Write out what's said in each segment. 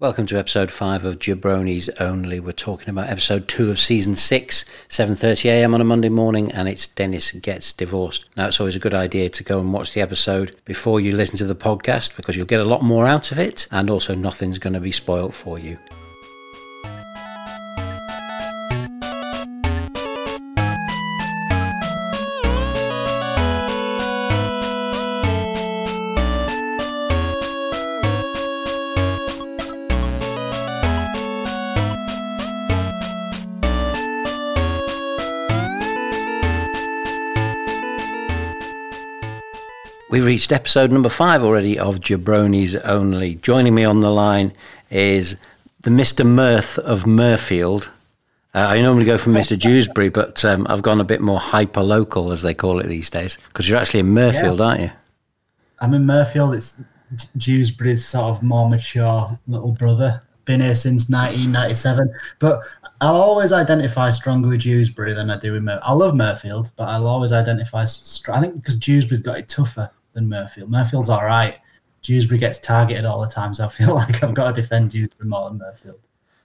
Welcome to episode five of Jabronis Only. We're talking about episode two of season six, 7:30 a.m. on a Monday morning, and it's Dennis gets divorced. Now, it's always a good idea to go and watch the episode before you listen to the podcast because you'll get a lot more out of it, and also nothing's going to be spoilt for you. We reached episode number five already of Jabronis Only. Joining me on the line is the Mr. Mirth of Mirfield. Uh, I normally go for Mr. Dewsbury, but um, I've gone a bit more hyper local, as they call it these days, because you're actually in Mirfield, Yeah. aren't you? I'm in Mirfield. It's Dewsbury's sort of more mature little brother. Been here since 1997, but I'll always identify stronger with Dewsbury than I do with Mur. I love Mirfield, but I'll always identify. Str- I think because Dewsbury's got it tougher than Mirfield. Mirfield's all right. Dewsbury gets targeted all the time, so I feel like I've got to defend Dewsbury more than Mirfield.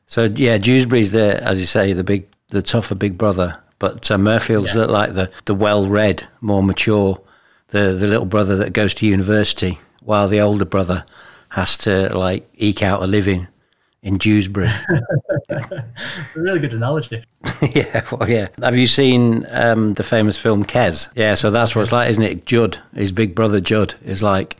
So yeah, Dewsbury's the, as you say, the big, the tougher big brother, but uh, Mirfield's Yeah. like the the well-read, more mature, the the little brother that goes to university, while the older brother has to like eke out a living in Dewsbury. Really good analogy. yeah, well, yeah. Have you seen um, the famous film Kes? Yeah, so that's what it's like, isn't it? Judd, his big brother Judd, is like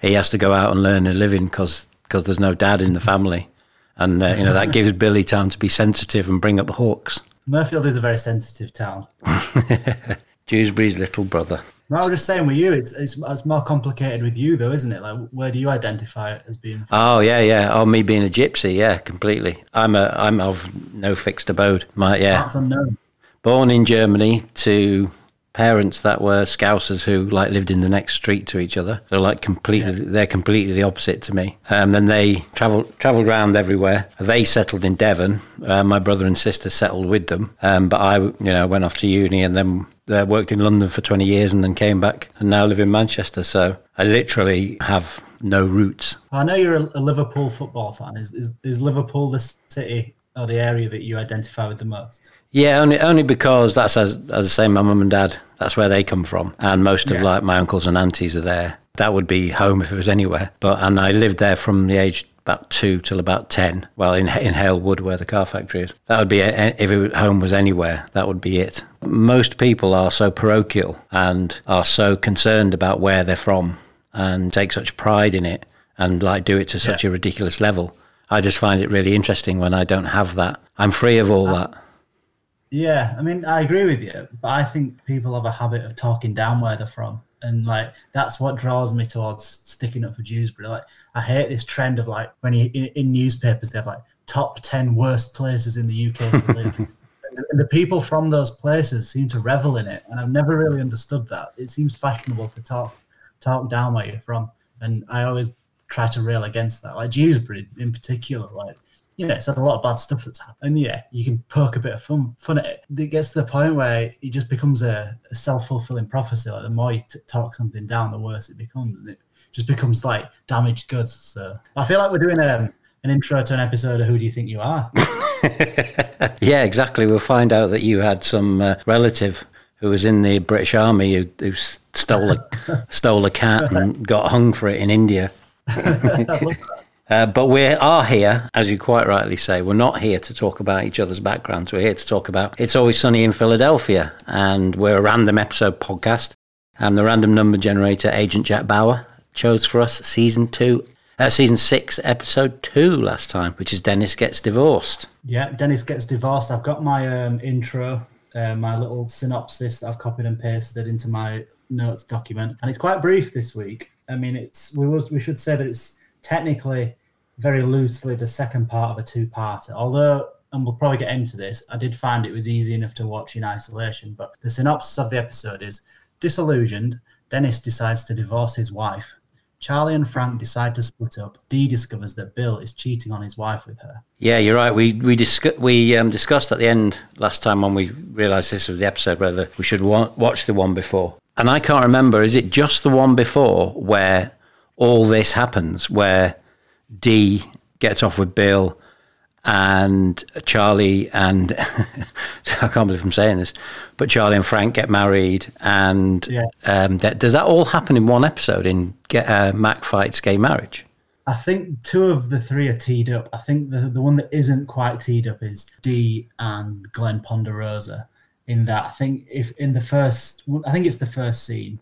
he has to go out and learn a living because because there's no dad in the family, and uh, you know that gives Billy time to be sensitive and bring up hooks. Mirfield is a very sensitive town. Dewsbury's little brother. No, I was just saying with you, it's, it's it's more complicated with you though, isn't it? Like, where do you identify it as being? Oh yeah, yeah. Oh, me being a gypsy, yeah, completely. I'm a I'm of no fixed abode. My yeah, That's unknown. born in Germany to parents that were Scousers who like lived in the next street to each other. They're like completely they're completely the opposite to me. Um, then they travelled travelled around everywhere. They settled in Devon. Uh, my brother and sister settled with them. Um, but I you know went off to uni and then uh, worked in London for 20 years and then came back and now live in Manchester. So I literally have no roots. I know you're a, a Liverpool football fan. Is, is is Liverpool the city or the area that you identify with the most? Yeah, only only because that's as as I say, my mum and dad. That's where they come from, and most of Yeah. like my uncles and aunties are there. That would be home if it was anywhere. But and I lived there from the age about two till about ten. Well, in in Halewood, where the car factory is. That would be if it, home was anywhere. That would be it. Most people are so parochial and are so concerned about where they're from and take such pride in it and like do it to such Yeah. a ridiculous level. I just find it really interesting when I don't have that. I'm free of all uh, that. Yeah, I mean, I agree with you, but I think people have a habit of talking down where they're from, and like that's what draws me towards sticking up for Dewsbury. Like, I hate this trend of like when you in, in newspapers they have like top ten worst places in the UK to live. And and the people from those places seem to revel in it, and I've never really understood that. It seems fashionable to talk talk down where you're from, and I always try to rail against that. Like Dewsbury in particular, like you know, it's had a lot of bad stuff that's happened. And yeah, you can poke a bit of fun fun at it. It gets to the point where it just becomes a, a self fulfilling prophecy. Like the more you t- talk something down, the worse it becomes, and it just becomes like damaged goods. So I feel like we're doing a, an intro to an episode of Who Do You Think You Are? Yeah, exactly. We'll find out that you had some uh, relative who was in the British Army who, who stole a stole a cat and got hung for it in India. Uh, but we are here, as you quite rightly say, we're not here to talk about each other's backgrounds. We're here to talk about It's Always Sunny in Philadelphia. And we're a random episode podcast. And the random number generator, Agent Jack Bauer, chose for us season two, uh, season six, episode two last time, which is Dennis Gets Divorced. Yeah, Dennis gets divorced. I've got my um, intro, uh, my little synopsis that I've copied and pasted into my notes document, and it's quite brief this week. I mean, it's we was we should say that it's technically very loosely the second part of a two-parter. Although, and we'll probably get into this, I did find it was easy enough to watch in isolation. But the synopsis of the episode is: disillusioned, Dennis decides to divorce his wife. Charlie and Frank decide to split up. Dee discovers that Bill is cheating on his wife with her. Yeah, you're right. We we discu- we um, discussed at the end last time when we realised this was the episode whether we should wa- watch the one before. And I can't remember. Is it just the one before where all this happens, where Dee gets off with Bill, and Charlie and I can't believe I'm saying this, but Charlie and Frank get married, and Yeah. um, that, does that all happen in one episode in Get, uh, Mac fights gay marriage? I think two of the three are teed up. I think the the one that isn't quite teed up is Dee and Glenn Ponderosa. In that, I think if in the first, I think it's the first scene.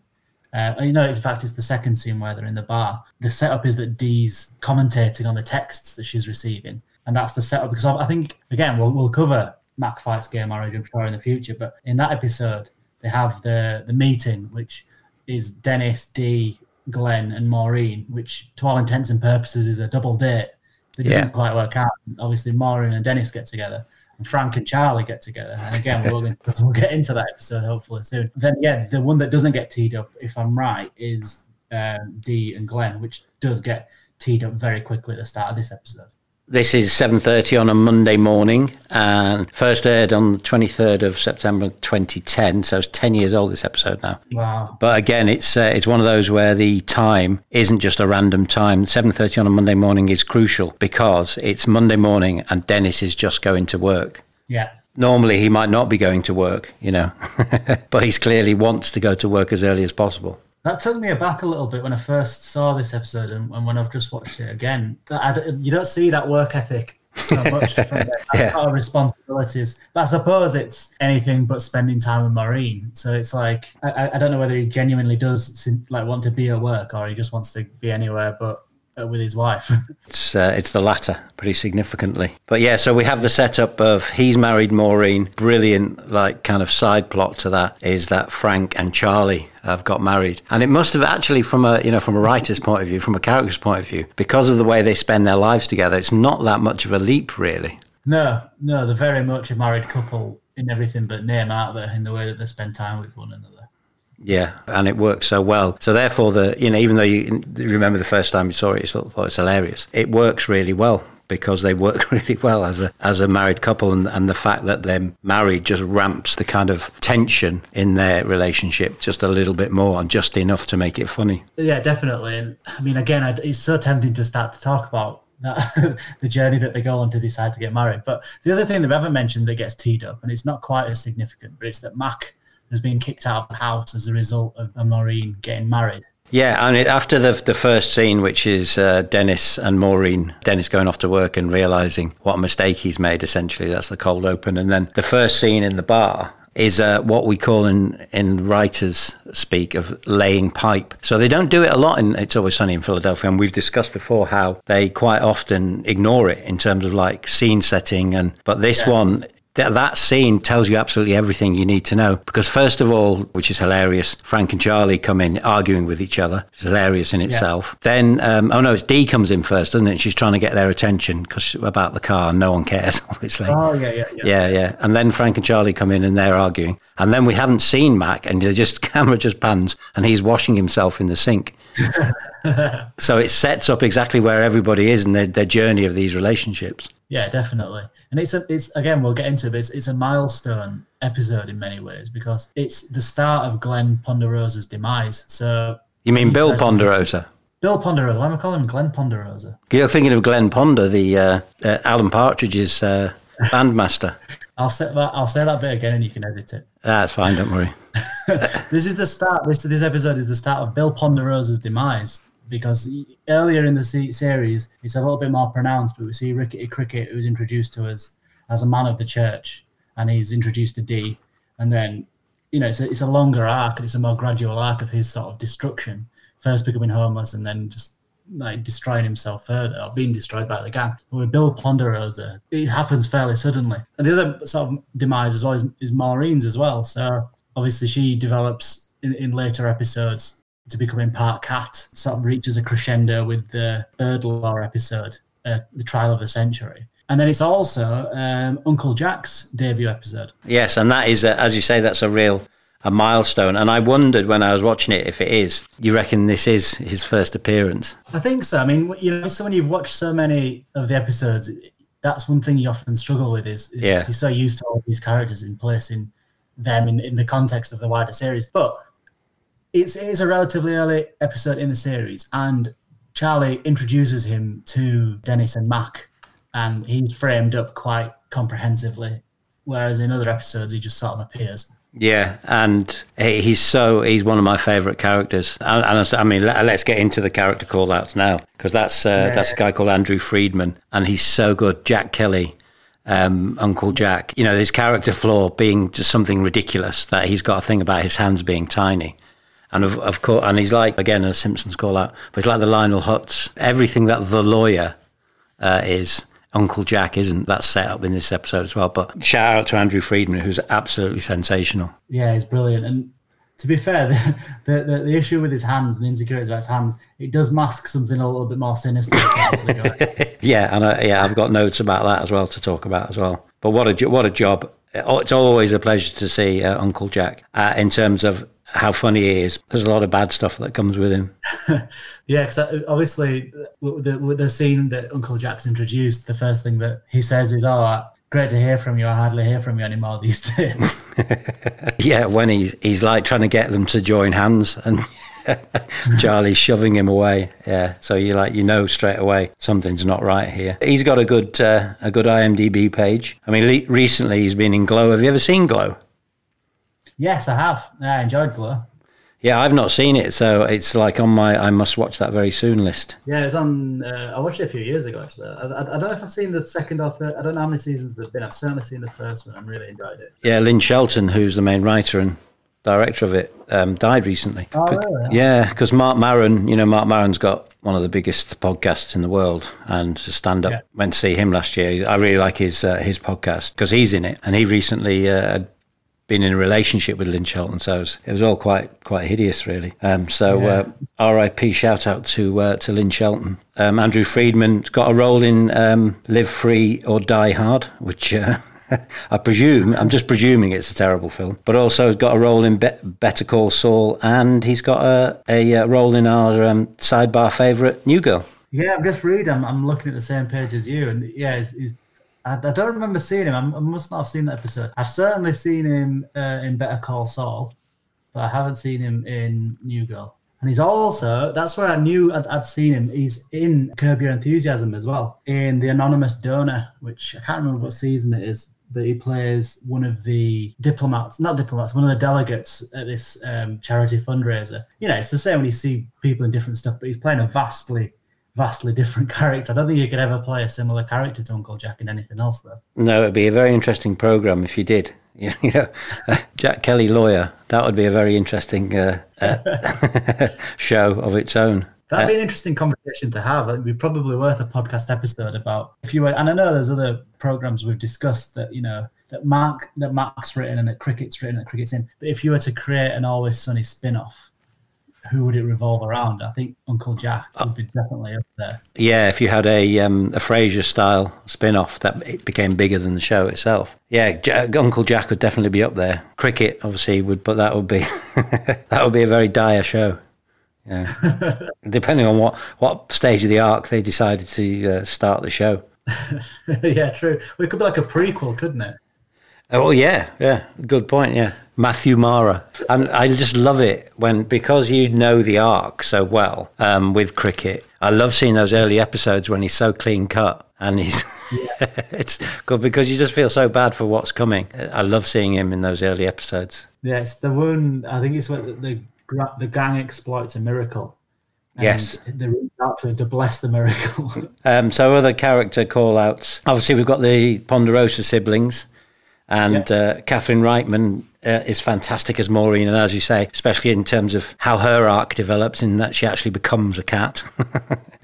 Uh, you know, in fact, it's the second scene where they're in the bar. The setup is that Dee's commentating on the texts that she's receiving, and that's the setup. Because I think again, we'll we'll cover Mac fights gay marriage, I'm sure, in the future. But in that episode, they have the the meeting, which is Dennis, Dee, Glenn, and Maureen, which to all intents and purposes is a double date. That doesn't quite work out. Obviously, Maureen and Dennis get together, and Frank and Charlie get together. And again, we'll, we'll get into that episode hopefully soon. Then, yeah, the one that doesn't get teed up, if I'm right, is um, Dee and Glenn, which does get teed up very quickly at the start of this episode. This is 7.30 on a Monday morning and first aired on the 23rd of September 2010, so it's 10 years old this episode now. Wow. But again, it's uh, it's one of those where the time isn't just a random time. 7.30 on a Monday morning is crucial because it's Monday morning and Dennis is just going to work. Yeah. Normally he might not be going to work, you know, but he's clearly wants to go to work as early as possible. That took me aback a little bit when I first saw this episode and, and when I've just watched it again. That you don't see that work ethic so much from Yeah. responsibilities. But I suppose it's anything but spending time with Maureen. So it's like I, I- don't know whether he genuinely does like want to be at work or he just wants to be anywhere but uh, with his wife. It's uh, it's the latter pretty significantly. But yeah, so we have the setup of he's married Maureen. Brilliant, like kind of side plot to that is that Frank and Charlie have got married, and it must have actually, from a you know from a writer's point of view, from a character's point of view, because of the way they spend their lives together, it's not that much of a leap really. no, no, they're very much a married couple in everything but name, aren't they? In the way that they spend time with one another. Yeah, and it works so well. So therefore, the you know even though you remember the first time you saw it, you sort of thought it's hilarious. It works really well because they work really well as a as a married couple, and, and the fact that they're married just ramps the kind of tension in their relationship just a little bit more, and just enough to make it funny. Yeah, definitely. And I mean, again, I, it's so tempting to start to talk about that, the journey that they go on to decide to get married. But the other thing that we haven't mentioned that gets teed up, and it's not quite as significant, but it's that Mac has been kicked out of the house as a result of a Maureen getting married. Yeah, and it, after the the first scene, which is uh, Dennis and Maureen, Dennis going off to work and realizing what a mistake he's made. Essentially, that's the cold open, and then the first scene in the bar is uh, what we call in in writers speak of laying pipe. So they don't do it a lot in It's Always Sunny in Philadelphia, and we've discussed before how they quite often ignore it in terms of like scene setting. And but this Yeah. one that, that scene tells you absolutely everything you need to know. Because first of all, which is hilarious, Frank and Charlie come in arguing with each other. It's hilarious in itself. Then, um, oh no, it's Dee comes in first, doesn't it? She's trying to get their attention because about the car, and no one cares, obviously. Oh yeah, yeah, yeah. Yeah, yeah. And then Frank and Charlie come in and they're arguing. And then we haven't seen Mac and they just camera just pans and he's washing himself in the sink. so it sets up exactly where everybody is in their, their journey of these relationships. Yeah, definitely. And it's a, it's again, we'll get into it. But it's, it's a milestone episode in many ways because it's the start of Glenn Ponderosa's demise. So You mean Bill Ponderosa? Bill Ponderosa, why am I calling him Glenn Ponderosa? You're thinking of Glenn Ponder, the uh, uh, Alan Partridge's uh, bandmaster. I'll say that. I'll say that bit again, and you can edit it. That's fine, don't worry. This is the start. This this episode is the start of Bill Ponderosa's demise because earlier in the series it's a little bit more pronounced, but we see Rickety Cricket, who's introduced to us as a man of the church, and he's introduced to Dee, and then you know it's a, it's a longer arc and it's a more gradual arc of his sort of destruction. First becoming homeless and then just like destroying himself further or being destroyed by the gang. But with Bill Ponderosa, it happens fairly suddenly. And the other sort of demise as well is, is Maureen's as well. So obviously she develops in, in later episodes to becoming part cat, sort of reaches a crescendo with the Bird episode, uh, The Trial of the Century. And then it's also um, Uncle Jack's debut episode. Yes, and that is, a, as you say, that's a real a milestone. And I wondered when I was watching it if it is. You reckon this is his first appearance? I think so. I mean, you know, so when you've watched so many of the episodes, that's one thing you often struggle with is, is Yeah. you're so used to all these characters and placing them in, in the context of the wider series. But it's, it is a relatively early episode in the series, and Charlie introduces him to Dennis and Mac, and he's framed up quite comprehensively. Whereas in other episodes, he just sort of appears. Yeah, and he's so he's one of my favourite characters. And, and, I mean, let's get into the character callouts now because that's uh, yeah. that's a guy called Andrew Friedman, and he's so good. Jack Kelly, um, Uncle Jack. You know, his character flaw being just something ridiculous that he's got a thing about his hands being tiny. And of, of course, and he's like again a Simpsons call out, but he's like the Lionel Hutz. Everything that the lawyer uh, is, Uncle Jack isn't. That's set up in this episode as well. But shout out to Andrew Friedman, who's absolutely sensational. Yeah, he's brilliant. And to be fair, the, the, the, issue with his hands and the insecurities about his hands, it does mask something a little bit more sinister. yeah, and I, yeah, I've got notes about that as well to talk about as well. But what a what a job! It's always a pleasure to see uh, Uncle Jack uh, in terms of how funny he is. There's a lot of bad stuff that comes with him. yeah, because uh, obviously, with the, with the, scene that Uncle Jack's introduced, the first thing that he says is, "Oh, great to hear from you. I hardly hear from you anymore these days." yeah, when he's he's like trying to get them to join hands and. Charlie's shoving him away. Yeah, so you like you know straight away something's not right here. He's got a good uh, a good IMDb page. I mean, le- recently he's been in Glow. Have you ever seen Glow? Yes, I have. I enjoyed Glow. Yeah, I've not seen it, so it's like on my I must watch that very soon list. Yeah, it's on. Uh, I watched it a few years ago. Actually, I, I, I, don't know if I've seen the second or third. I don't know how many seasons there've been. I've certainly seen the first one. I really enjoyed it. Yeah, Lynn Shelton, who's the main writer and director of it, um, died recently. Oh, really? Yeah, because Marc Maron, you know, Marc Maron's got one of the biggest podcasts in the world, and to stand up, yeah. went to see him last year. I really like his uh, his podcast because he's in it, and he recently uh, been in a relationship with Lynn Shelton, so it was, it was all quite quite hideous, really. Um, so yeah. uh, R.I.P. Shout out to uh, to Lynn Shelton. Um, Andrew Friedman got a role in um, Live Free or Die Hard, which. Uh, I presume, I'm just presuming it's a terrible film, but also has got a role in Be- Better Call Saul, and he's got a, a, a uh, role in our um, sidebar favourite, New Girl. Yeah, I'm just reading. I'm, I'm looking at the same page as you, and yeah, he's, he's I, I, don't remember seeing him. I, I, must not have seen that episode. I've certainly seen him uh, in Better Call Saul, but I haven't seen him in New Girl. And he's also, that's where I knew I'd, I'd, seen him. He's in Curb Your Enthusiasm as well, in The Anonymous Donor, which I can't remember what season it is, but he plays one of the diplomats, not diplomats, one of the delegates at this um, charity fundraiser. You know, it's the same when you see people in different stuff, but he's playing a vastly vastly different character. I don't think you could ever play a similar character to Uncle Jack in anything else, though. No, it'd be a very interesting program if you did. You know, uh, Jack Kelly lawyer. That would be a very interesting uh, uh, show of its own. That'd be an interesting conversation to have. It'd be probably worth a podcast episode about if you were. And I know there's other programs we've discussed that you know that Mark that Mark's written and that Cricket's written and that Cricket's in. But if you were to create an Always Sunny spin-off, who would it revolve around? I think Uncle Jack would be definitely up there. Yeah, if you had a um, a Frasier style spin off that it became bigger than the show itself. Yeah, J- Uncle Jack would definitely be up there. Cricket obviously would, but that would be that would be a very dire show. Yeah, depending on what what stage of the arc they decided to uh, start the show. yeah, true. Well, it could be like a prequel, couldn't it? Oh yeah, yeah. Good point. Yeah, Matthew Mara, and I just love it when because you know the arc so well um, with cricket. I love seeing those early episodes when he's so clean cut and he's. Yeah. it's good because you just feel so bad for what's coming. I love seeing him in those early episodes. Yes, the one I think it's what the the, the gang exploits a miracle. yes, they're to bless the miracle. um, so other character call outs. Obviously, we've got the Ponderosa siblings. And yeah. uh, Catherine Reitman uh, is fantastic as Maureen, and as you say, especially in terms of how her arc develops, in that she actually becomes a cat.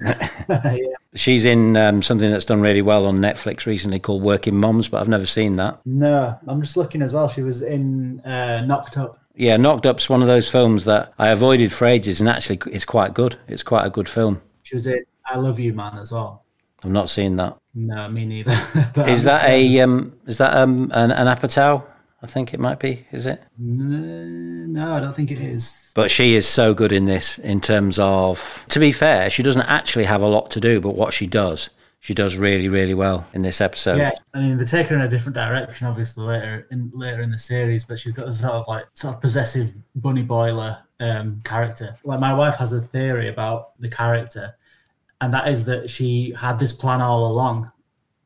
yeah. She's in um, something that's done really well on Netflix recently called Working Moms, but I've never seen that. No, I'm just looking as well. She was in uh, Knocked Up. Yeah, Knocked Up's one of those films that I avoided for ages, and actually, it's quite good. It's quite a good film. She was in I Love You Man as well. I've not seen that. No, me neither. is that a um, is that um, an, an Apatow? I think it might be. Is it? No, I don't think it is. But she is so good in this in terms of. To be fair, she doesn't actually have a lot to do, but what she does, she does really, really well in this episode. Yeah, I mean, they take her in a different direction, obviously later in later in the series, but she's got a sort of like sort of possessive bunny boiler um, character. Like my wife has a theory about the character and that is that she had this plan all along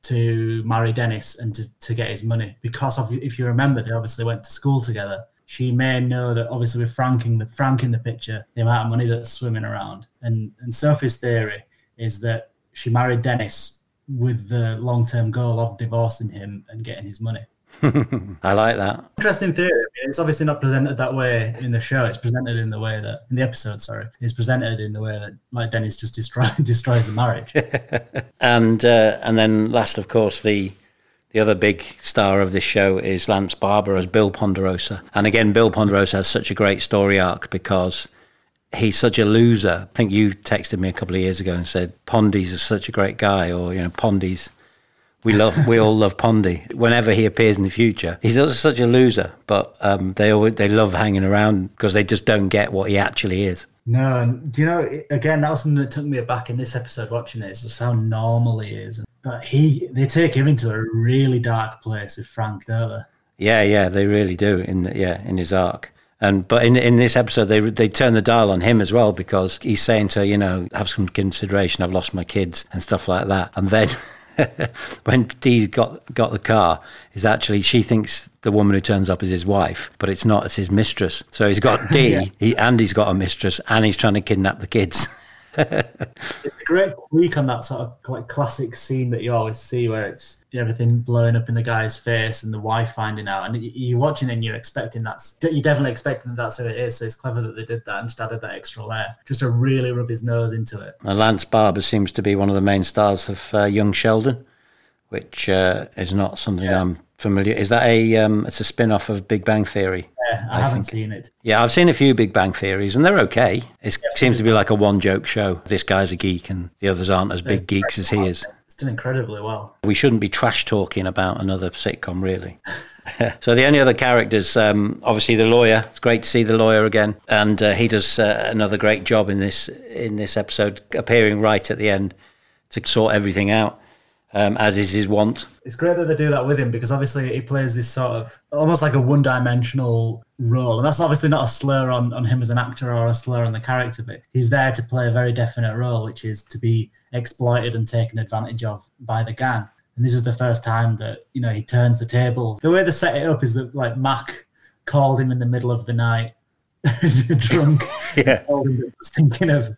to marry Dennis and to, to get his money because of if you remember they obviously went to school together. She may know that obviously with Frank in the Frank in the picture, the amount of money that's swimming around. And and Sophie's theory is that she married Dennis with the long term goal of divorcing him and getting his money. I like that. Interesting theory. It's obviously not presented that way in the show. It's presented in the way that in the episode. Sorry, it's presented in the way that like Dennis just destroy, destroys the marriage. and uh, and then last, of course, the the other big star of this show is Lance Barber as Bill Ponderosa. And again, Bill Ponderosa has such a great story arc because he's such a loser. I think you texted me a couple of years ago and said Pondy's is such a great guy, or you know, Pondy's we love, we all love Pondy. Whenever he appears in the future, he's also such a loser, but um, they always, they love hanging around because they just don't get what he actually is. No, and you know, again, that was something that took me aback in this episode watching it. It's just how normal he is. But he, they take him into a really dark place with Frank, don't they? Yeah, yeah, they really do. In the, yeah, in his arc. And but in in this episode, they they turn the dial on him as well because he's saying to you know, have some consideration. I've lost my kids and stuff like that. And then when Dee got got the car, is actually she thinks the woman who turns up is his wife, but it's not. It's his mistress. So he's got Dee, yeah. he, and he's got a mistress, and he's trying to kidnap the kids. it's a great tweak on that sort of like classic scene that you always see where it's everything blowing up in the guy's face and the wife finding out and you're watching and you're expecting that's you're definitely expecting that that's who it is so it's clever that they did that and just added that extra layer just to really rub his nose into it. And lance barber seems to be one of the main stars of uh, young sheldon which uh, is not something yeah. i'm familiar is that a um, it's a spin-off of big bang theory yeah, I, I haven't think. seen it. Yeah, I've seen a few Big Bang Theories, and they're okay. It yeah, seems to be like a one-joke show. This guy's a geek, and the others aren't as big geeks as he is. It's done incredibly well. We shouldn't be trash talking about another sitcom, really. so the only other characters, um, obviously the lawyer. It's great to see the lawyer again, and uh, he does uh, another great job in this in this episode, appearing right at the end to sort everything out um, as is his wont. It's great that they do that with him because obviously he plays this sort of almost like a one dimensional role. And that's obviously not a slur on, on him as an actor or a slur on the character, but he's there to play a very definite role, which is to be exploited and taken advantage of by the gang. And this is the first time that, you know, he turns the table. The way they set it up is that like Mac called him in the middle of the night drunk. yeah. thinking of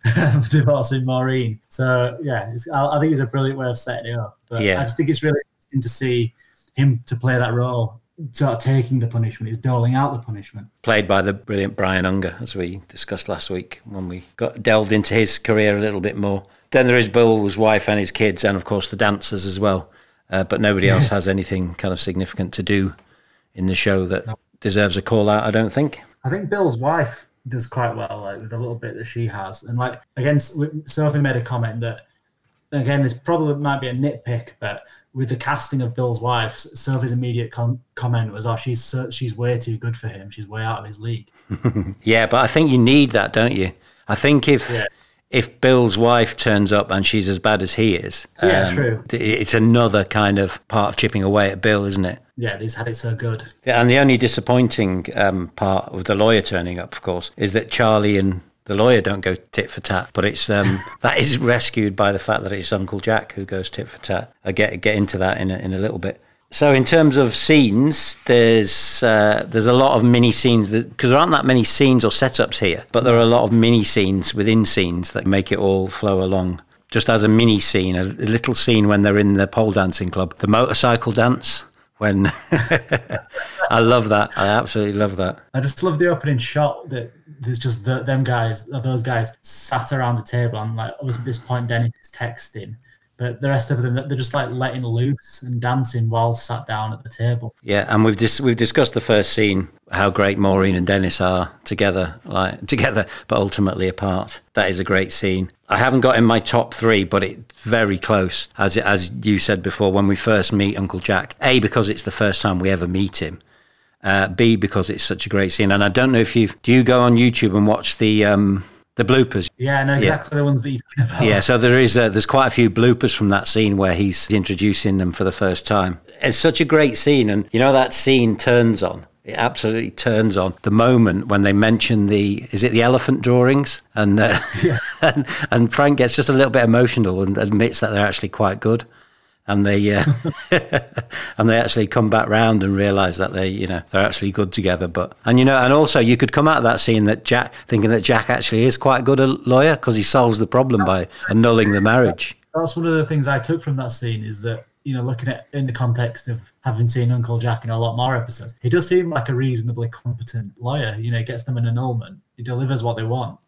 divorcing Maureen. So yeah, I, I, think it's a brilliant way of setting it up. But yeah. I just think it's really interesting to see him to play that role. Sort of taking the punishment, he's doling out the punishment. Played by the brilliant Brian Unger, as we discussed last week when we got delved into his career a little bit more. Then there is Bill's wife and his kids, and of course the dancers as well. Uh, but nobody else has anything kind of significant to do in the show that no. deserves a call out, I don't think. I think Bill's wife does quite well, like with the little bit that she has, and like again, Sophie made a comment that again, this probably might be a nitpick, but with the casting of Bill's wife, Sophie's immediate com- comment was, "Oh, she's so, she's way too good for him. She's way out of his league." yeah, but I think you need that, don't you? I think if yeah if Bill's wife turns up and she's as bad as he is, yeah, um, true. It's another kind of part of chipping away at Bill, isn't it? Yeah, he's had it so good. Yeah, and the only disappointing um, part of the lawyer turning up, of course, is that Charlie and the lawyer don't go tit for tat, but it's um, that is rescued by the fact that it's Uncle Jack who goes tit for tat. I get get into that in a, in a little bit. So in terms of scenes, there's uh, there's a lot of mini scenes because there aren't that many scenes or setups here, but there are a lot of mini scenes within scenes that make it all flow along. Just as a mini scene, a, little scene when they're in the pole dancing club, the motorcycle dance. When I love that, I absolutely love that. I just love the opening shot that there's just the, them guys, those guys sat around the table, and like obviously at this point Dennis is texting, but the rest of them they're just like letting loose and dancing while sat down at the table. Yeah, and we've dis- we've discussed the first scene how great Maureen and Dennis are together, like together, but ultimately apart. That is a great scene. I haven't got in my top three, but it's very close. As as you said before, when we first meet Uncle Jack, a because it's the first time we ever meet him. Uh, B because it's such a great scene, and I don't know if you do you go on YouTube and watch the um, the bloopers. Yeah, I know exactly yeah. the ones that you're talking about. Yeah, so there is uh, there's quite a few bloopers from that scene where he's introducing them for the first time. It's such a great scene, and you know that scene turns on it absolutely turns on the moment when they mention the is it the elephant drawings and uh, yeah. and, and Frank gets just a little bit emotional and admits that they're actually quite good and they uh, and they actually come back round and realise that they you know they're actually good together. But and you know and also you could come out of that scene that Jack thinking that Jack actually is quite a good a lawyer because he solves the problem by annulling the marriage. That's one of the things I took from that scene is that you know looking at in the context of having seen Uncle Jack in a lot more episodes, he does seem like a reasonably competent lawyer. You know, he gets them an annulment, he delivers what they want.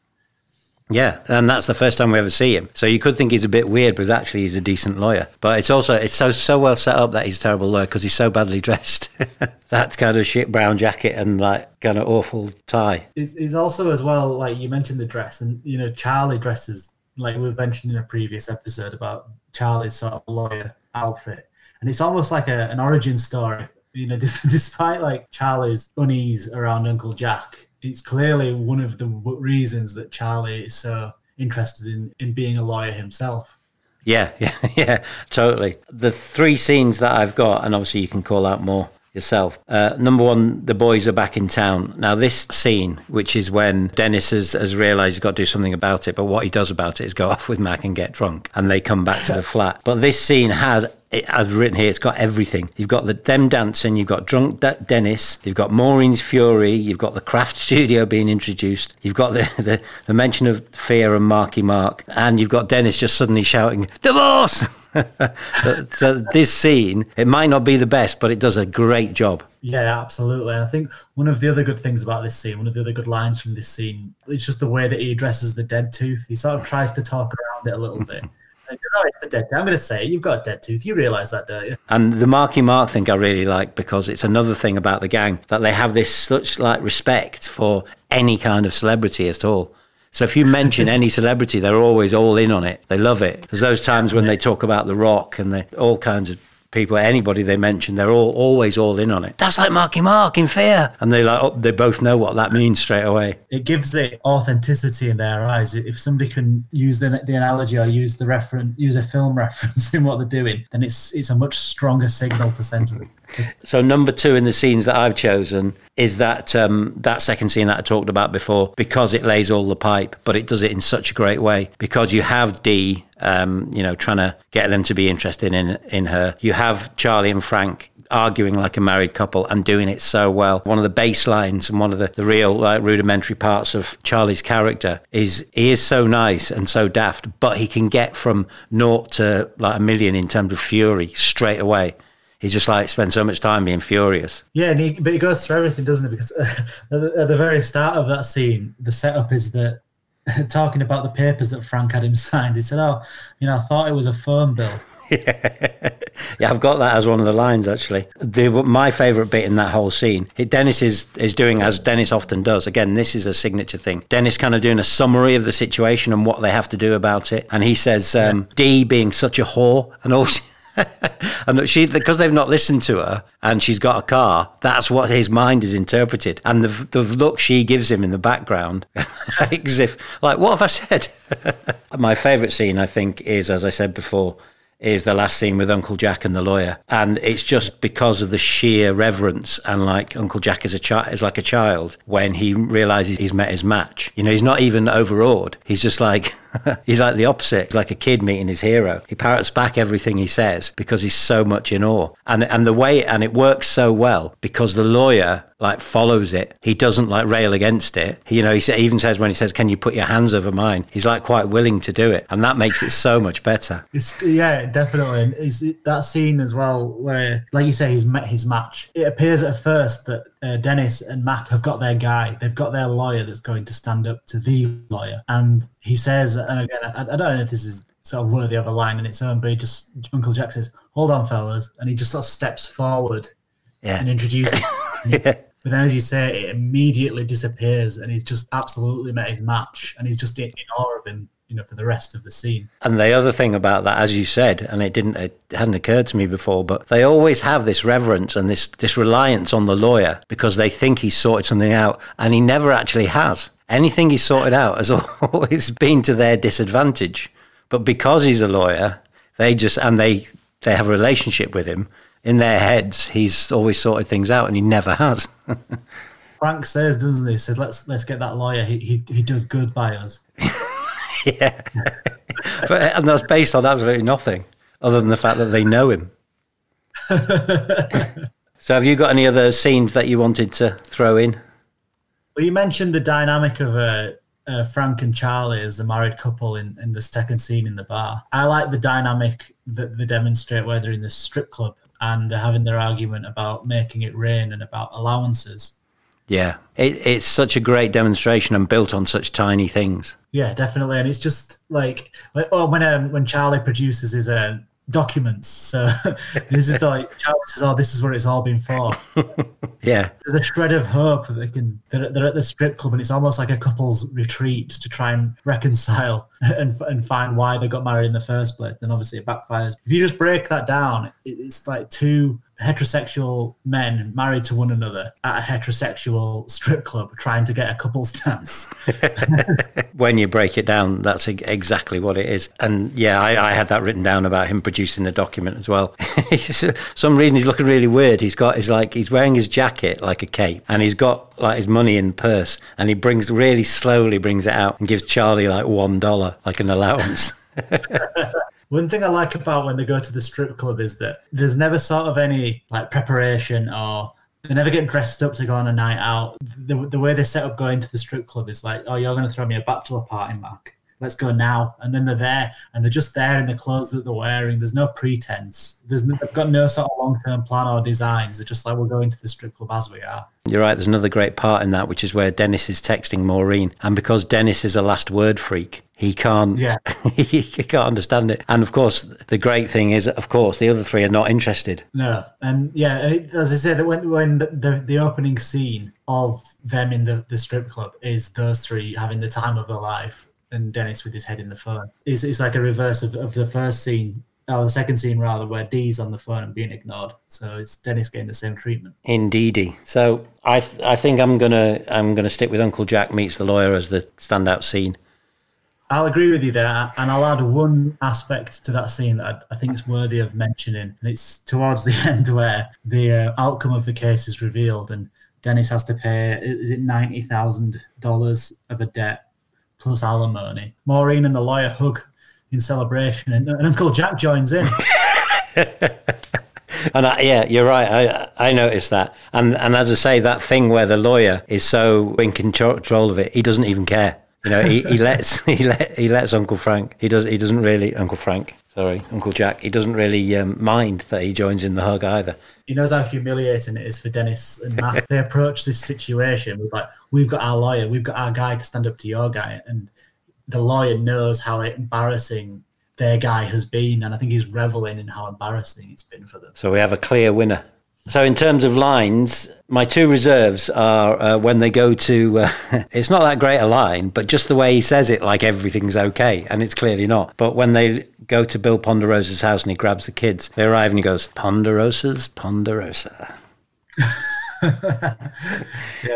Yeah, and that's the first time we ever see him. So you could think he's a bit weird, but actually he's a decent lawyer. But it's also it's so so well set up that he's a terrible lawyer because he's so badly dressed. that kind of shit brown jacket and like kind of awful tie. He's also as well like you mentioned the dress, and you know Charlie dresses like we mentioned in a previous episode about Charlie's sort of lawyer outfit, and it's almost like a, an origin story. You know, despite like Charlie's unease around Uncle Jack, it's clearly one of the reasons that Charlie is so interested in, in being a lawyer himself. Yeah, yeah, yeah, totally. The three scenes that I've got, and obviously you can call out more yourself. Uh, number one, the boys are back in town. Now, this scene, which is when Dennis has, has realised he's got to do something about it, but what he does about it is go off with Mac and get drunk, and they come back to the flat. But this scene has it, as written here, it's got everything. You've got the them dancing, you've got drunk De- Dennis, you've got Maureen's fury, you've got the craft studio being introduced, you've got the, the, the mention of fear and Marky Mark, and you've got Dennis just suddenly shouting divorce. so this scene, it might not be the best, but it does a great job. Yeah, absolutely. And I think one of the other good things about this scene, one of the other good lines from this scene, it's just the way that he addresses the dead tooth. He sort of tries to talk around it a little bit. It's the dead. I'm going to say it. You've got a dead tooth. You realise that, don't you? And the Marky Mark thing I really like because it's another thing about the gang that they have this such like respect for any kind of celebrity at all. So if you mention any celebrity, they're always all in on it. They love it. There's those times when they talk about The Rock and they all kinds of people, anybody they mention, they're all always all in on it. That's like Marky Mark in Fear, and they like oh, they both know what that means straight away. It gives the authenticity in their eyes. If somebody can use the, the analogy or use the reference, use a film reference in what they're doing, then it's it's a much stronger signal to send to them. So number two in the scenes that I've chosen is that um, that second scene that I talked about before because it lays all the pipe, but it does it in such a great way because you have Dee, um, you know, trying to get them to be interested in in her. You have Charlie and Frank arguing like a married couple and doing it so well. One of the baselines and one of the, the real like rudimentary parts of Charlie's character is he is so nice and so daft, but he can get from naught to like a million in terms of fury straight away he just like spends so much time being furious. Yeah, and he, but he goes through everything, doesn't it? Because uh, at, the, at the very start of that scene, the setup is that talking about the papers that Frank had him signed. He said, "Oh, you know, I thought it was a phone bill." yeah. yeah, I've got that as one of the lines actually. The, my favourite bit in that whole scene, it, Dennis is is doing as Dennis often does. Again, this is a signature thing. Dennis kind of doing a summary of the situation and what they have to do about it, and he says, um, yeah. "Dee being such a whore," and all. and she because they've not listened to her and she's got a car that's what his mind is interpreted and the, the look she gives him in the background as if like what have i said my favorite scene i think is as i said before is the last scene with Uncle Jack and the lawyer, and it's just because of the sheer reverence and like Uncle Jack is a child is like a child when he realizes he's met his match. You know, he's not even overawed. He's just like he's like the opposite, He's like a kid meeting his hero. He parrots back everything he says because he's so much in awe, and and the way and it works so well because the lawyer like follows it. He doesn't like rail against it. He, you know, he even says when he says, "Can you put your hands over mine?" He's like quite willing to do it, and that makes it so much better. It's, yeah, definitely. Is that scene as well where, like you say, he's met his match. It appears at first that uh, Dennis and Mac have got their guy. They've got their lawyer that's going to stand up to the lawyer, and he says, and again, I, I don't know if this is sort of worthy of a line in its own, but he just Uncle Jack says, "Hold on, fellas," and he just sort of steps forward yeah. and introduces. yeah. But then, as you say, it immediately disappears, and he's just absolutely met his match, and he's just in, in awe of him you know for the rest of the scene and the other thing about that as you said and it didn't it hadn't occurred to me before but they always have this reverence and this this reliance on the lawyer because they think he's sorted something out and he never actually has anything he's sorted out has always been to their disadvantage but because he's a lawyer they just and they they have a relationship with him in their heads, he's always sorted things out, and he never has. Frank says, doesn't he? He said, "Let's let's get that lawyer. He he, he does good by us." yeah, but, and that's based on absolutely nothing other than the fact that they know him. so, have you got any other scenes that you wanted to throw in? Well, you mentioned the dynamic of uh, uh, Frank and Charlie as a married couple in, in the second scene in the bar. I like the dynamic that they demonstrate where they're in the strip club and they're having their argument about making it rain and about allowances. Yeah, it, it's such a great demonstration and built on such tiny things. Yeah, definitely, and it's just like oh, when um, when Charlie produces his uh, documents. So this is like Charlie says, "Oh, this is what it's all been for." yeah, there's a shred of hope that they can. They're, they're, at the strip club, and it's almost like a couple's retreat to try and reconcile and and find why they got married in the first place. Then obviously it backfires. If you just break that down, it's like two heterosexual men married to one another at a heterosexual strip club trying to get a couple's dance. when you break it down, that's exactly what it is. And yeah, I, I had that written down about him producing the document as well. some reason he's looking really weird. He's got his like he's wearing his jacket like a cape, and he's got like his money in the purse, and he brings really slowly brings it out and gives Charlie like one dollar like an allowance. One thing I like about when they go to the strip club is that there's never sort of any like preparation or they never get dressed up to go on a night out. The, the way they set up going to the strip club is like, oh, you're going to throw me a bachelor party, Mark. Let's go now. And then they're there and they're just there in the clothes that they're wearing. There's no pretense. There's no, they've got no sort of long term plan or designs. They're just like, we're going to the strip club as we are. You're right. There's another great part in that, which is where Dennis is texting Maureen. And because Dennis is a last word freak, he can't yeah he can't understand it and of course the great thing is of course the other three are not interested no and yeah as i said when when the, the opening scene of them in the, the strip club is those three having the time of their life and dennis with his head in the phone it's, it's like a reverse of, of the first scene Oh, the second scene rather, where Dee's on the phone and being ignored. So it's Dennis getting the same treatment. Indeedy. So I th- I think I'm gonna I'm gonna stick with Uncle Jack meets the lawyer as the standout scene. I'll agree with you there, and I'll add one aspect to that scene that I think is worthy of mentioning, and it's towards the end where the uh, outcome of the case is revealed, and Dennis has to pay is it ninety thousand dollars of a debt plus alimony. Maureen and the lawyer hug in celebration, and, and Uncle Jack joins in. and I, yeah, you're right. I I noticed that, and and as I say, that thing where the lawyer is so in control of it, he doesn't even care. You know, he, he lets he let he lets Uncle Frank. He does he doesn't really Uncle Frank. Sorry, Uncle Jack. He doesn't really um, mind that he joins in the hug either. He knows how humiliating it is for Dennis and Matt. they approach this situation with like, we've got our lawyer, we've got our guy to stand up to your guy, and the lawyer knows how embarrassing their guy has been, and I think he's reveling in how embarrassing it's been for them. So we have a clear winner. So, in terms of lines, my two reserves are uh, when they go to, uh, it's not that great a line, but just the way he says it, like everything's okay, and it's clearly not. But when they go to Bill Ponderosa's house and he grabs the kids, they arrive and he goes, Ponderosa's Ponderosa. yeah,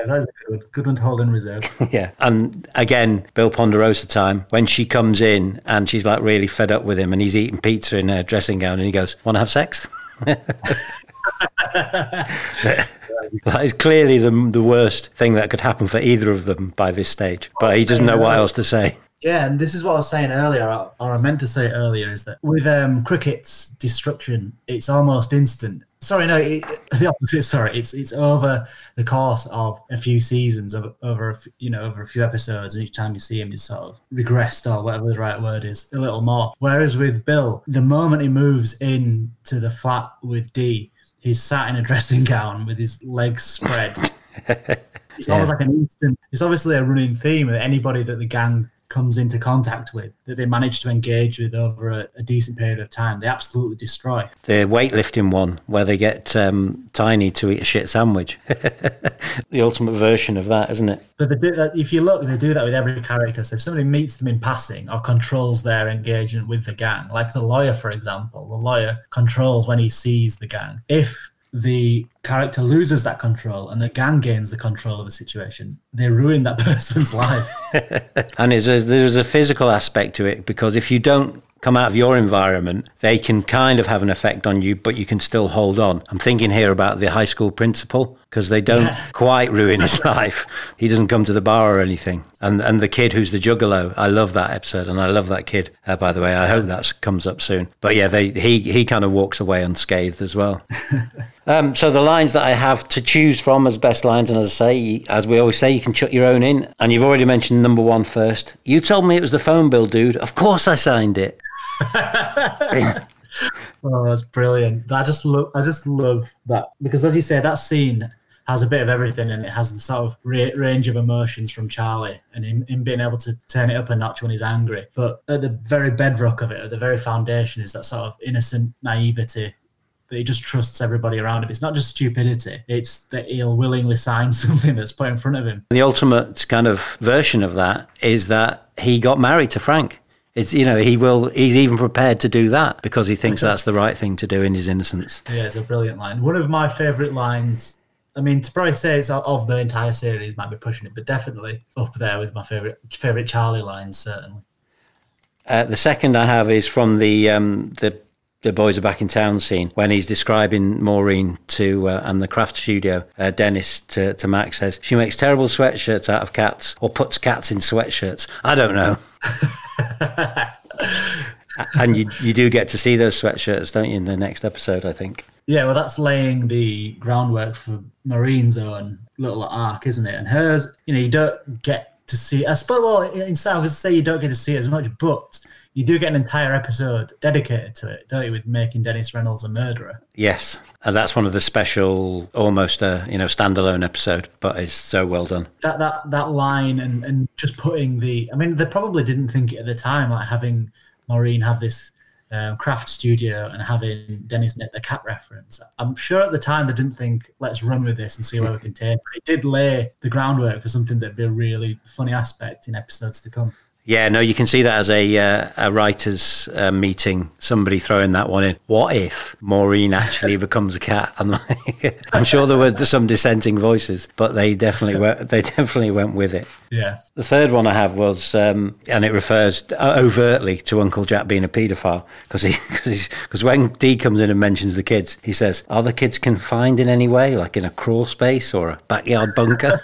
that's a good one. Good one to hold in reserve. yeah. And again, Bill Ponderosa time, when she comes in and she's like really fed up with him and he's eating pizza in her dressing gown and he goes, Want to have sex? that is clearly the, the worst thing that could happen for either of them by this stage. But he doesn't know what else to say. Yeah, and this is what I was saying earlier, or I meant to say earlier, is that with um, cricket's destruction, it's almost instant. Sorry, no, it, the opposite. Sorry, it's it's over the course of a few seasons, over, over a, you know over a few episodes, and each time you see him, he's sort of regressed or whatever the right word is, a little more. Whereas with Bill, the moment he moves in to the flat with Dee, he's sat in a dressing gown with his legs spread. it's yeah. almost like an instant. It's obviously a running theme that anybody that the gang comes into contact with that they manage to engage with over a, a, decent period of time, they absolutely destroy. The weightlifting one, where they get um, Tiny to eat a shit sandwich. the ultimate version of that, isn't it? But they do that, if you look, they do that with every character. So if somebody meets them in passing or controls their engagement with the gang, like the lawyer, for example, the lawyer controls when he sees the gang. If the character loses that control and the gang gains the control of the situation, they ruin that person's life. and a, there's a physical aspect to it because if you don't come out of your environment, they can kind of have an effect on you, but you can still hold on. I'm thinking here about the high school principal because they don't yeah. quite ruin his life. He doesn't come to the bar or anything. And and the kid who's the juggalo, I love that episode, and I love that kid. Uh, by the way, I hope that comes up soon. But yeah, they he he kind of walks away unscathed as well. um, so the lines that I have to choose from as best lines, and as I say, as we always say, you can chuck your own in. And you've already mentioned number one first. You told me it was the phone bill, dude. Of course, I signed it. oh, that's brilliant. I just love, I just love that because, as you say, that scene has a bit of everything and it has the sort of range of emotions from Charlie and him, him, being able to turn it up a notch when he's angry. But at the very bedrock of it, at the very foundation, is that sort of innocent naivety that he just trusts everybody around him. It's not just stupidity, it's that he'll willingly sign something that's put in front of him. The ultimate kind of version of that is that he got married to Frank. It's you know he will he's even prepared to do that because he thinks that's the right thing to do in his innocence. Yeah, it's a brilliant line. One of my favourite lines. I mean, to probably say it's of the entire series might be pushing it, but definitely up there with my favourite favourite Charlie lines certainly. Uh, the second I have is from the um, the the boys are back in town scene when he's describing Maureen to uh, and the craft studio. Uh, Dennis to, to Mac says she makes terrible sweatshirts out of cats or puts cats in sweatshirts. I don't know. and you you do get to see those sweatshirts, don't you, in the next episode? I think. Yeah, well, that's laying the groundwork for Maureen's own little arc, isn't it? And hers, you know, you don't get to see. I suppose, well, in South, say you don't get to see it as much, but you do get an entire episode dedicated to it, don't you, with making Dennis Reynolds a murderer? Yes, and that's one of the special, almost a you know standalone episode, but it's so well done. That that that line and and just putting the, I mean, they probably didn't think it at the time, like having Maureen have this. Um, craft studio and having Dennis knit the cat reference. I'm sure at the time they didn't think, let's run with this and see where we can take it. It did lay the groundwork for something that'd be a really funny aspect in episodes to come. Yeah, no, you can see that as a uh, a writers' uh, meeting. Somebody throwing that one in. What if Maureen actually becomes a cat? I'm, like, I'm sure there were some dissenting voices, but they definitely went. They definitely went with it. Yeah. The third one I have was, um, and it refers overtly to Uncle Jack being a paedophile because he because when Dee comes in and mentions the kids, he says, "Are the kids confined in any way, like in a crawl space or a backyard bunker?"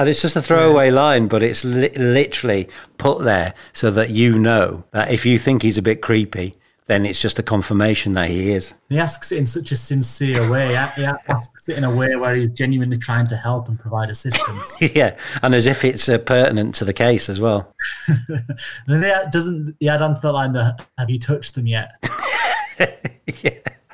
And it's just a throwaway yeah. line, but it's li- literally put there so that you know that if you think he's a bit creepy, then it's just a confirmation that he is. He asks it in such a sincere way. He asks it in a way where he's genuinely trying to help and provide assistance. yeah, and as if it's uh, pertinent to the case as well. then doesn't he add on to the line that "Have you touched them yet?" yeah.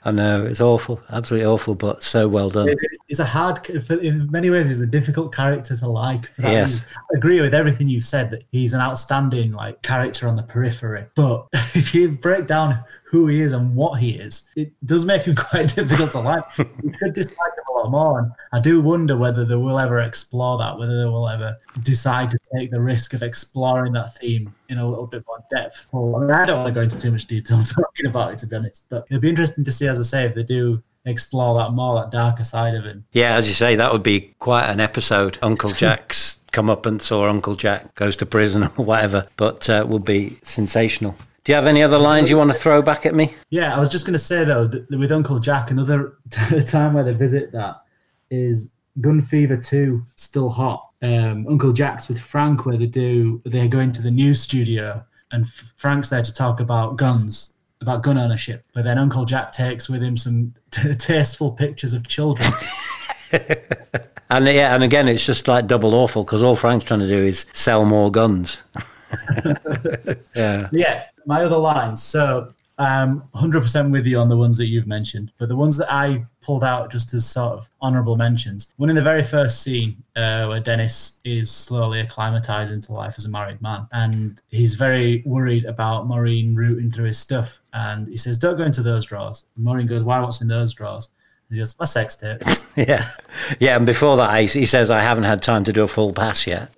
I know it's awful, absolutely awful, but so well done. It's a hard, in many ways, he's a difficult character to like. Yes, I agree with everything you've said that he's an outstanding like character on the periphery. But if you break down who he is and what he is, it does make him quite difficult to like. you could dislike him lot more. I do wonder whether they will ever explore that, whether they will ever decide to take the risk of exploring that theme in a little bit more depth. I, mean, I don't want to go into too much detail talking about it, to be honest, but it'll be interesting to see, as I say, if they do explore that more, that darker side of it. Yeah, as you say, that would be quite an episode. Uncle Jack's come up and saw Uncle Jack goes to prison or whatever, but uh, would be sensational. Do you have any other lines you want to throw back at me? Yeah, I was just going to say though, that with Uncle Jack, another time where they visit that is Gun Fever Too, still hot. Um, Uncle Jack's with Frank, where they do they go into the news studio, and Frank's there to talk about guns, about gun ownership. But then Uncle Jack takes with him some t- tasteful pictures of children. and yeah, and again, it's just like double awful because all Frank's trying to do is sell more guns. yeah. Yeah my other lines. So I'm 100% with you on the ones that you've mentioned, but the ones that I pulled out just as sort of honourable mentions. One in the very first scene uh, where Dennis is slowly acclimatizing to life as a married man, and he's very worried about Maureen rooting through his stuff, and he says, "Don't go into those drawers." And Maureen goes, "Why? What's in those drawers?" And he goes, "My sex tapes." yeah, yeah. And before that, he says, "I haven't had time to do a full pass yet."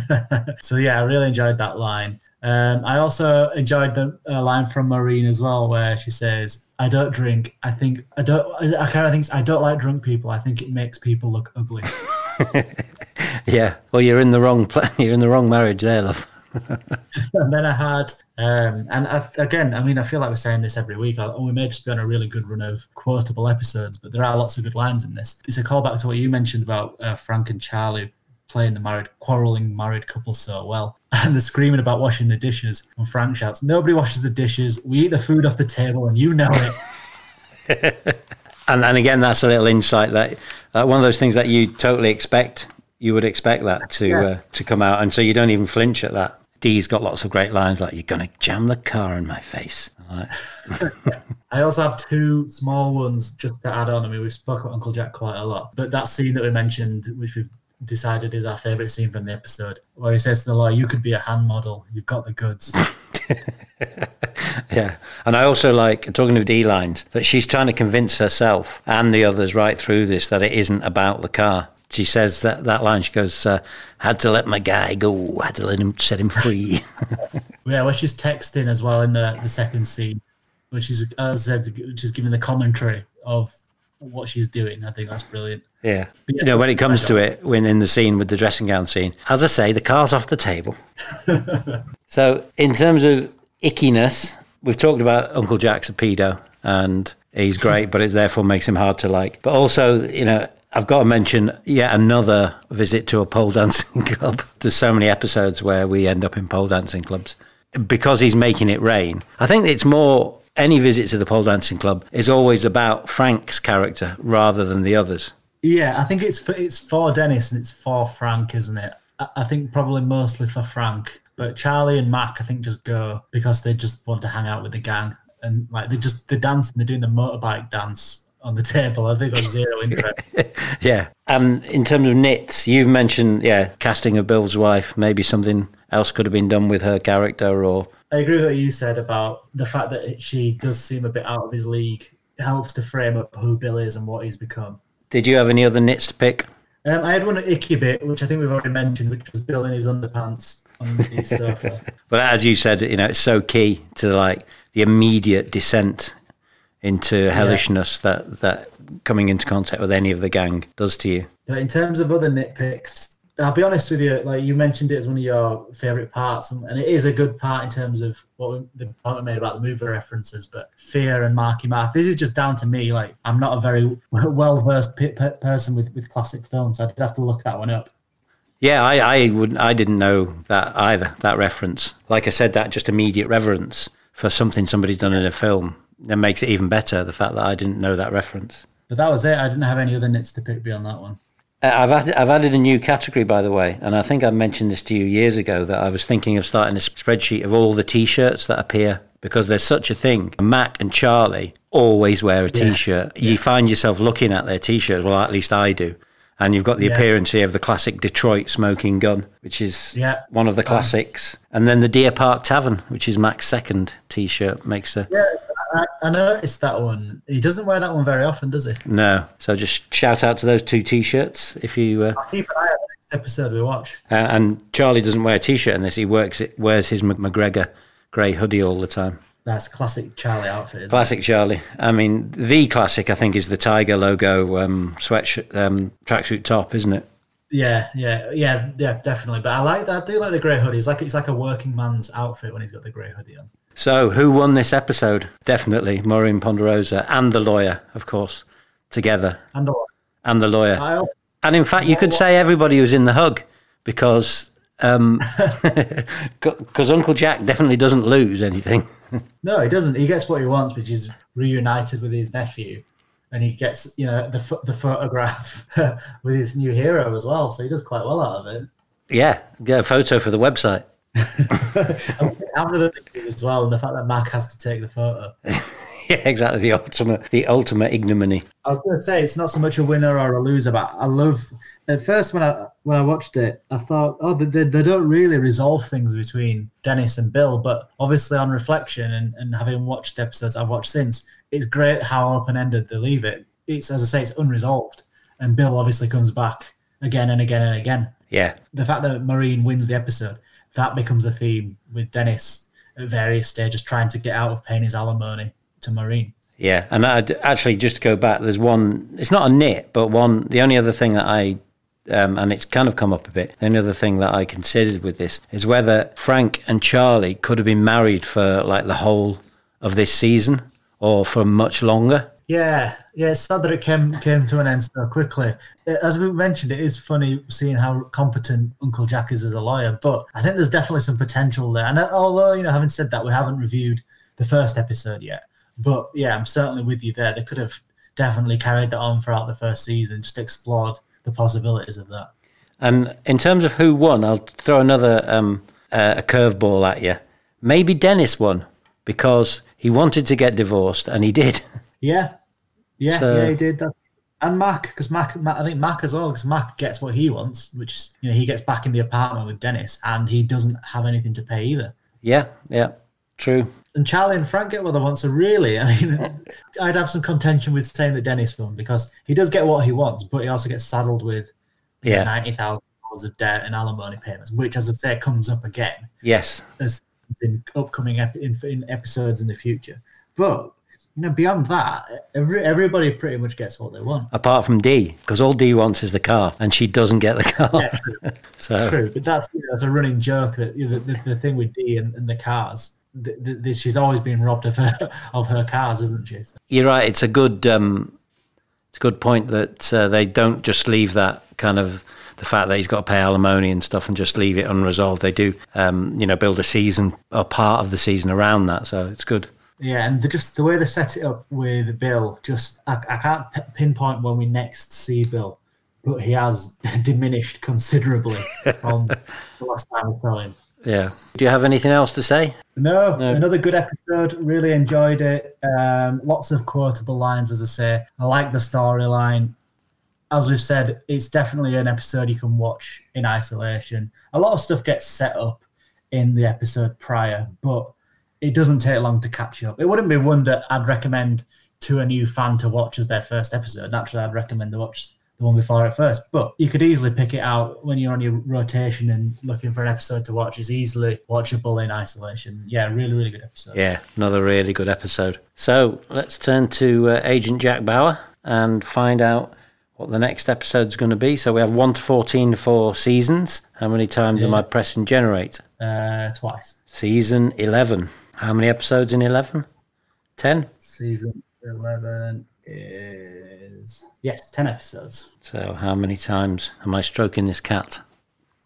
so yeah, I really enjoyed that line. Um, I also enjoyed the uh, line from Maureen as well, where she says, "I don't drink. I think I don't. I kind of think I don't like drunk people. I think it makes people look ugly." yeah. Well, you're in the wrong. Pl- you're in the wrong marriage there, love. And then I had, um, and I, again, I mean, I feel like we're saying this every week. Oh, we may just be on a really good run of quotable episodes, but there are lots of good lines in this. It's a callback to what you mentioned about uh, Frank and Charlie playing the married, quarreling married couple so well. And they're screaming about washing the dishes. And Frank shouts, Nobody washes the dishes. We eat the food off the table, and you know it. and, and again, that's a little insight that uh, one of those things that you totally expect. You would expect that to yeah. uh, to come out, and so you don't even flinch at that. Dee's got lots of great lines like "You're gonna jam the car in my face." I also have two small ones just to add on. I mean, we've spoken about Uncle Jack quite a lot, but that scene that we mentioned, which we've decided is our favorite scene from the episode, where he says to the lawyer, "You could be a hand model. You've got the goods." yeah, and I also like talking of Dee lines that she's trying to convince herself and the others right through this that it isn't about the car. She says that that line. She goes, uh, "Had to let my guy go. Had to let him set him free." yeah, well, she's texting as well in the the second scene, which is as I said, which is giving the commentary of what she's doing. I think that's brilliant. Yeah. yeah. You know, when it comes to it, when in the scene with the dressing gown scene, as I say, the car's off the table. so, in terms of ickiness, we've talked about Uncle Jack's a pedo and he's great, but it therefore makes him hard to like. But also, you know, I've got to mention yet another visit to a pole dancing club. There's so many episodes where we end up in pole dancing clubs because he's making it rain. I think it's more any visit to the pole dancing club is always about Frank's character rather than the others. Yeah, I think it's for, it's for Dennis and it's for Frank, isn't it? I think probably mostly for Frank, but Charlie and Mac, I think, just go because they just want to hang out with the gang and like they just they dance and they're doing the motorbike dance on the table. I think got zero interest. yeah, and in terms of nits, you've mentioned yeah casting of Bill's wife. Maybe something else could have been done with her character or I agree with what you said about the fact that she does seem a bit out of his league. It helps to frame up who Bill is and what he's become. Did you have any other nits to pick? Um, I had one at icky bit, which I think we've already mentioned, which was Bill in his underpants on the sofa. but as you said, you know, it's so key to like the immediate descent into hellishness yeah. that that coming into contact with any of the gang does to you. But in terms of other nitpicks, I'll be honest with you. Like you mentioned it as one of your favorite parts, and, and it is a good part in terms of what we, the point we made about the movie references. But fear and Marky Mark. This is just down to me. Like I'm not a very well versed p- person with with classic films. I'd have to look that one up. Yeah, I, I would I didn't know that either. That reference, like I said, that just immediate reverence for something somebody's done in a film that makes it even better. The fact that I didn't know that reference. But that was it. I didn't have any other nits to pick beyond that one. Uh, I've added, I've added a new category, by the way, and I think I mentioned this to you years ago that I was thinking of starting a spreadsheet of all the T-shirts that appear because there's such a thing. Mac and Charlie always wear a T-shirt. Yeah. You find yourself looking at their T-shirts. Well, at least I do. And you've got the yeah. appearance here of the classic Detroit smoking gun, which is yeah. one of the classics. And then the Deer Park Tavern, which is Mac's second T-shirt, makes a yeah, I, I noticed that one. He doesn't wear that one very often, does he? No. So just shout out to those two T-shirts if you. Uh, I'll keep an eye on the next episode we watch. Uh, and Charlie doesn't wear a T-shirt in this. He works it, wears his McGregor grey hoodie all the time. That's classic Charlie outfit. classic it? Charlie. I mean, the classic I think is the Tiger logo um, sweatshirt um, tracksuit top, isn't it? Yeah, yeah, yeah, yeah, definitely. But I like that. I do like the grey hoodie. It's like it's like a working man's outfit when he's got the grey hoodie on. So, who won this episode? Definitely Maureen Ponderosa and the lawyer, of course, together. And the lawyer. And the lawyer. and in fact, you could say everybody was in the hug because um, because Uncle Jack definitely doesn't lose anything. no, he doesn't. He gets what he wants, which is reunited with his nephew, and he gets you know the the photograph with his new hero as well. So he does quite well out of it. Yeah, get a photo for the website. After the pictures as well, and the fact that Mac has to take the photo. yeah, exactly. The ultimate, the ultimate ignominy. I was going to say it's not so much a winner or a loser, but I love. At first, when I when I watched it, I thought, oh, they, they don't really resolve things between Dennis and Bill. But obviously, on reflection and, and having watched episodes I've watched since, it's great how open ended they leave it. It's as I say, it's unresolved, and Bill obviously comes back again and again and again. Yeah. The fact that Maureen wins the episode that becomes a theme with Dennis at various stages trying to get out of paying his alimony to Maureen. Yeah, and I'd actually just to go back. There's one. It's not a nit, but one. The only other thing that I um, and it's kind of come up a bit. The only other thing that I considered with this is whether Frank and Charlie could have been married for like the whole of this season or for much longer. Yeah, yeah. It's sad that it came came to an end so quickly. As we mentioned, it is funny seeing how competent Uncle Jack is as a lawyer. But I think there's definitely some potential there. And although you know, having said that, we haven't reviewed the first episode yet. But yeah, I'm certainly with you there. They could have definitely carried that on throughout the first season, just explored the possibilities of that. And in terms of who won, I'll throw another um, uh, a curveball at you. Maybe Dennis won because he wanted to get divorced and he did. Yeah, yeah, so, yeah, he did. That's, and Mac, because Mac, Mac, I think Mac as well, because Mac gets what he wants, which is, you know he gets back in the apartment with Dennis, and he doesn't have anything to pay either. Yeah, yeah, true. And Charlie and Frank get what they want. So really, I mean, I'd have some contention with saying that Dennis won because he does get what he wants, but he also gets saddled with yeah ninety thousand dollars of debt and alimony payments, which, as I say, comes up again. Yes, as in upcoming ep- in, in episodes in the future. But you know, beyond that, every, everybody pretty much gets what they want. Apart from Dee, because all Dee wants is the car, and she doesn't get the car. Yeah, true. so true, but that's you know, that's a running joke that you know, the, the, thing with Dee and, and the cars. The, the, she's always been robbed of her of her cars, isn't she? So. You're right. It's a good um, it's a good point that uh, they don't just leave that kind of the fact that he's got to pay alimony and stuff and just leave it unresolved. They do, um, you know, build a season or part of the season around that. So it's good. Yeah, and the, just the way they set it up with Bill, just I, I can't p- pinpoint when we next see Bill, but he has diminished considerably from the last time we saw him. Yeah. Do you have anything else to say? No, no. another good episode. Really enjoyed it. Um, lots of quotable lines, as I say. I like the storyline. As we've said, it's definitely an episode you can watch in isolation. A lot of stuff gets set up in the episode prior, but it doesn't take long to catch you up. It wouldn't be one that I'd recommend to a new fan to watch as their first episode. Naturally, I'd recommend to watch the one before it first. But you could easily pick it out when you're on your rotation and looking for an episode to watch. It's easily watchable in isolation. Yeah, really, really good episode. Yeah, another really good episode. So let's turn to uh, Agent Jack Bauer and find out what the next episode is going to be. So we have 1 to 14 for seasons. How many times yeah. am I pressing generate? Uh, twice. Season 11. How many episodes in 11? 10? Season 11 is, yes, 10 episodes. So, how many times am I stroking this cat?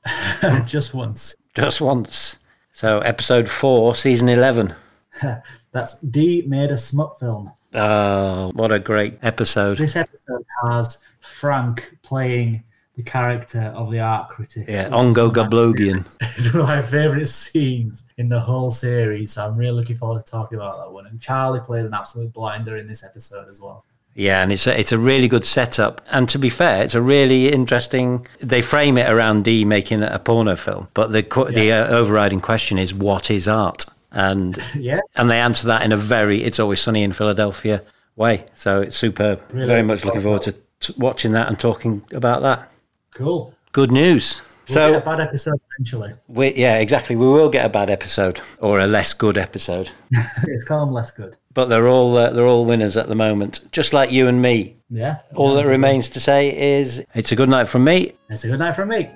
Just once. Just once. So, episode 4, season 11. That's Dee made a smut film. Oh, what a great episode. This episode has Frank playing the character of the art critic. Yeah, Ongo Gablogian. It's one of my favourite scenes in the whole series. So I'm really looking forward to talking about that one. And Charlie plays an absolute blinder in this episode as well. Yeah, and it's a, it's a really good setup. And to be fair, it's a really interesting. They frame it around Dee making a porno film, but the yeah. the uh, overriding question is what is art? And yeah, and they answer that in a very "It's Always Sunny in Philadelphia" way. So it's superb. Really very much looking forward to t- watching that and talking about that. Cool. Good news. We'll so a bad episode eventually. We, yeah, exactly. We will get a bad episode or a less good episode. it's called less good. But they're all uh, they're all winners at the moment, just like you and me. Yeah. All yeah. that remains to say is it's a good night from me. It's a good night from me.